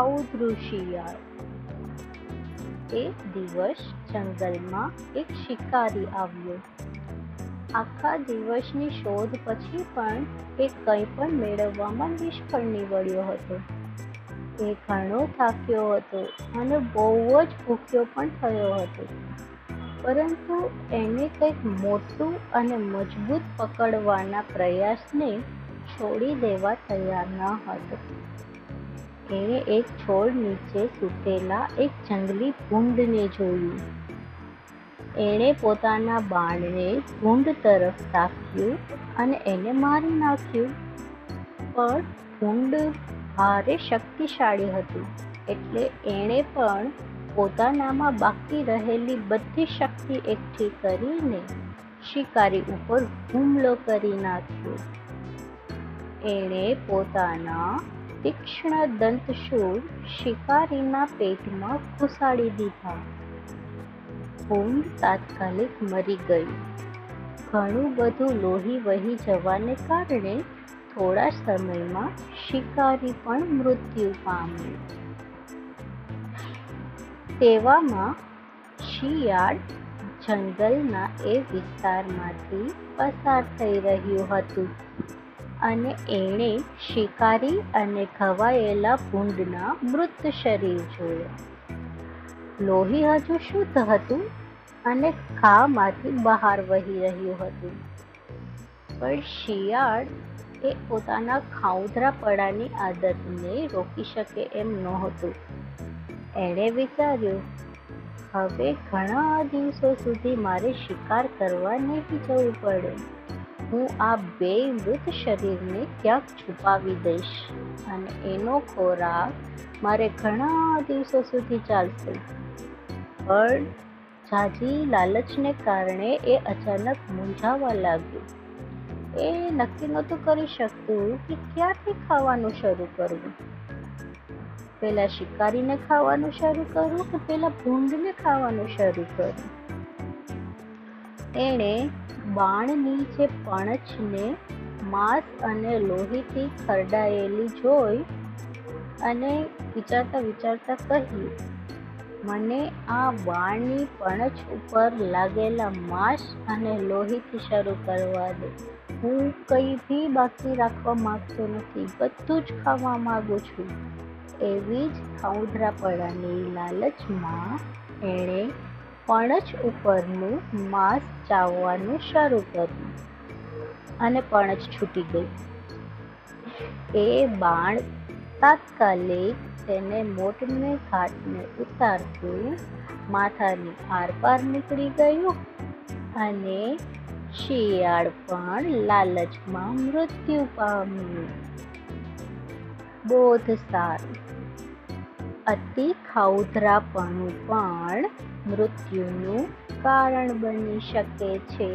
ખાઉધરું શિયાળ એક દિવસ જંગલમાં એક શિકારી આવ્યો. આખા દિવસની શોધ પછી પણ એ કંઈ પણ મેળવવામાં નિષ્ફળ નીવડ્યો હતો. એ ઘણો થાક્યો હતો અને બહુ જ ભૂખ્યો પણ થયો હતો. પરંતુ એને કંઈક મોટું અને મજબૂત પકડવાના પ્રયાસને છોડી દેવા તૈયાર ન હતો. એણે એક છોડ નીચે સૂતેલા એક જંગલી ભૂંડને જોયું. એણે પોતાના બાણને ભૂંડ તરફ તાક્યું અને એને મારી નાખ્યું. પણ ભૂંડ ભારે શક્તિશાળી હતું, એટલે એણે પણ પોતાનામાં બાકી રહેલી બધી શક્તિ એકઠી કરીને શિકારી ઉપર હુમલો કરી નાખ્યો. એણે પોતાના તીક્ષ્ણ દંતશૂળ શિકારીના પેટમાં ઘુસાડી દીધા. ભૂંડ તાત્કાલિક મરી ગયું ઘણું બધું લોહી વહી જવાને કારણે થોડા સમયમાં શિકારી પણ મૃત્યુ પામ્યું. તેવામાં શિયાળ જંગલના એ વિસ્તારમાંથી પસાર થઈ રહ્યું હતું. અને એણે શિકારી અને ખવાયેલા ભૂંડના મૃત શરીર જોયા. લોહી હજુ શુદ્ધ હતું અને ખામાંથી બહાર વહી રહ્યું હતું. પણ શિયાળ એ પોતાના ખાઉધરા પડાની આદતને રોકી શકે એમ નહોતું. એણે વિચાર્યું, હવે ઘણા દિવસો સુધી મારે શિકાર કરવા નહીં જવું પડે. હું આ બે મૃત શરીરને ક્યાંક છુપાવી દઈશ અને એનો ખોરાક મારે ઘણા દિવસો સુધી ચાલશે. પણ ઝાઝી લાલચને કારણે એ અચાનક મૂંઝાવા લાગ્યું. એ નક્કી નહોતું કરી શકતું કે ક્યાંથી ખાવાનું શરૂ કરવું પેલા શિકારીને ખાવાનું શરૂ કરું કે પેલા ભૂંડને ખાવાનું શરૂ કરું? એણે બાણની જે પણછને માંસ અને લોહીથી ખરડાયેલી જોઈ અને વિચારતા વિચારતા કહ્યું મને આ બાણની પણછ ઉપર લાગેલા માંસ અને લોહીથી શરૂ કરવા દે. હું કંઈ બી બાકી રાખવા માગતો નથી. બધું જ ખાવા માગું છું. એવી જ ખાઉધરાપડાની લાલચમાં એણે પણછ ઉપરનું માંસ ચાવવાનું શરૂ કર્યું અને પણછ છૂટી ગઈ એ બાણ તાત્કાલિક તેને મોટને ઘાટને ઉતારતું માથાની આરપાર નીકળી ગયું અને શિયાળ પણ લાલચમાં મૃત્યુ પામ્યું. બોધ સારું અતિ ખાઉધરાપણું પણ મૃત્યુનું કારણ બની શકે છે.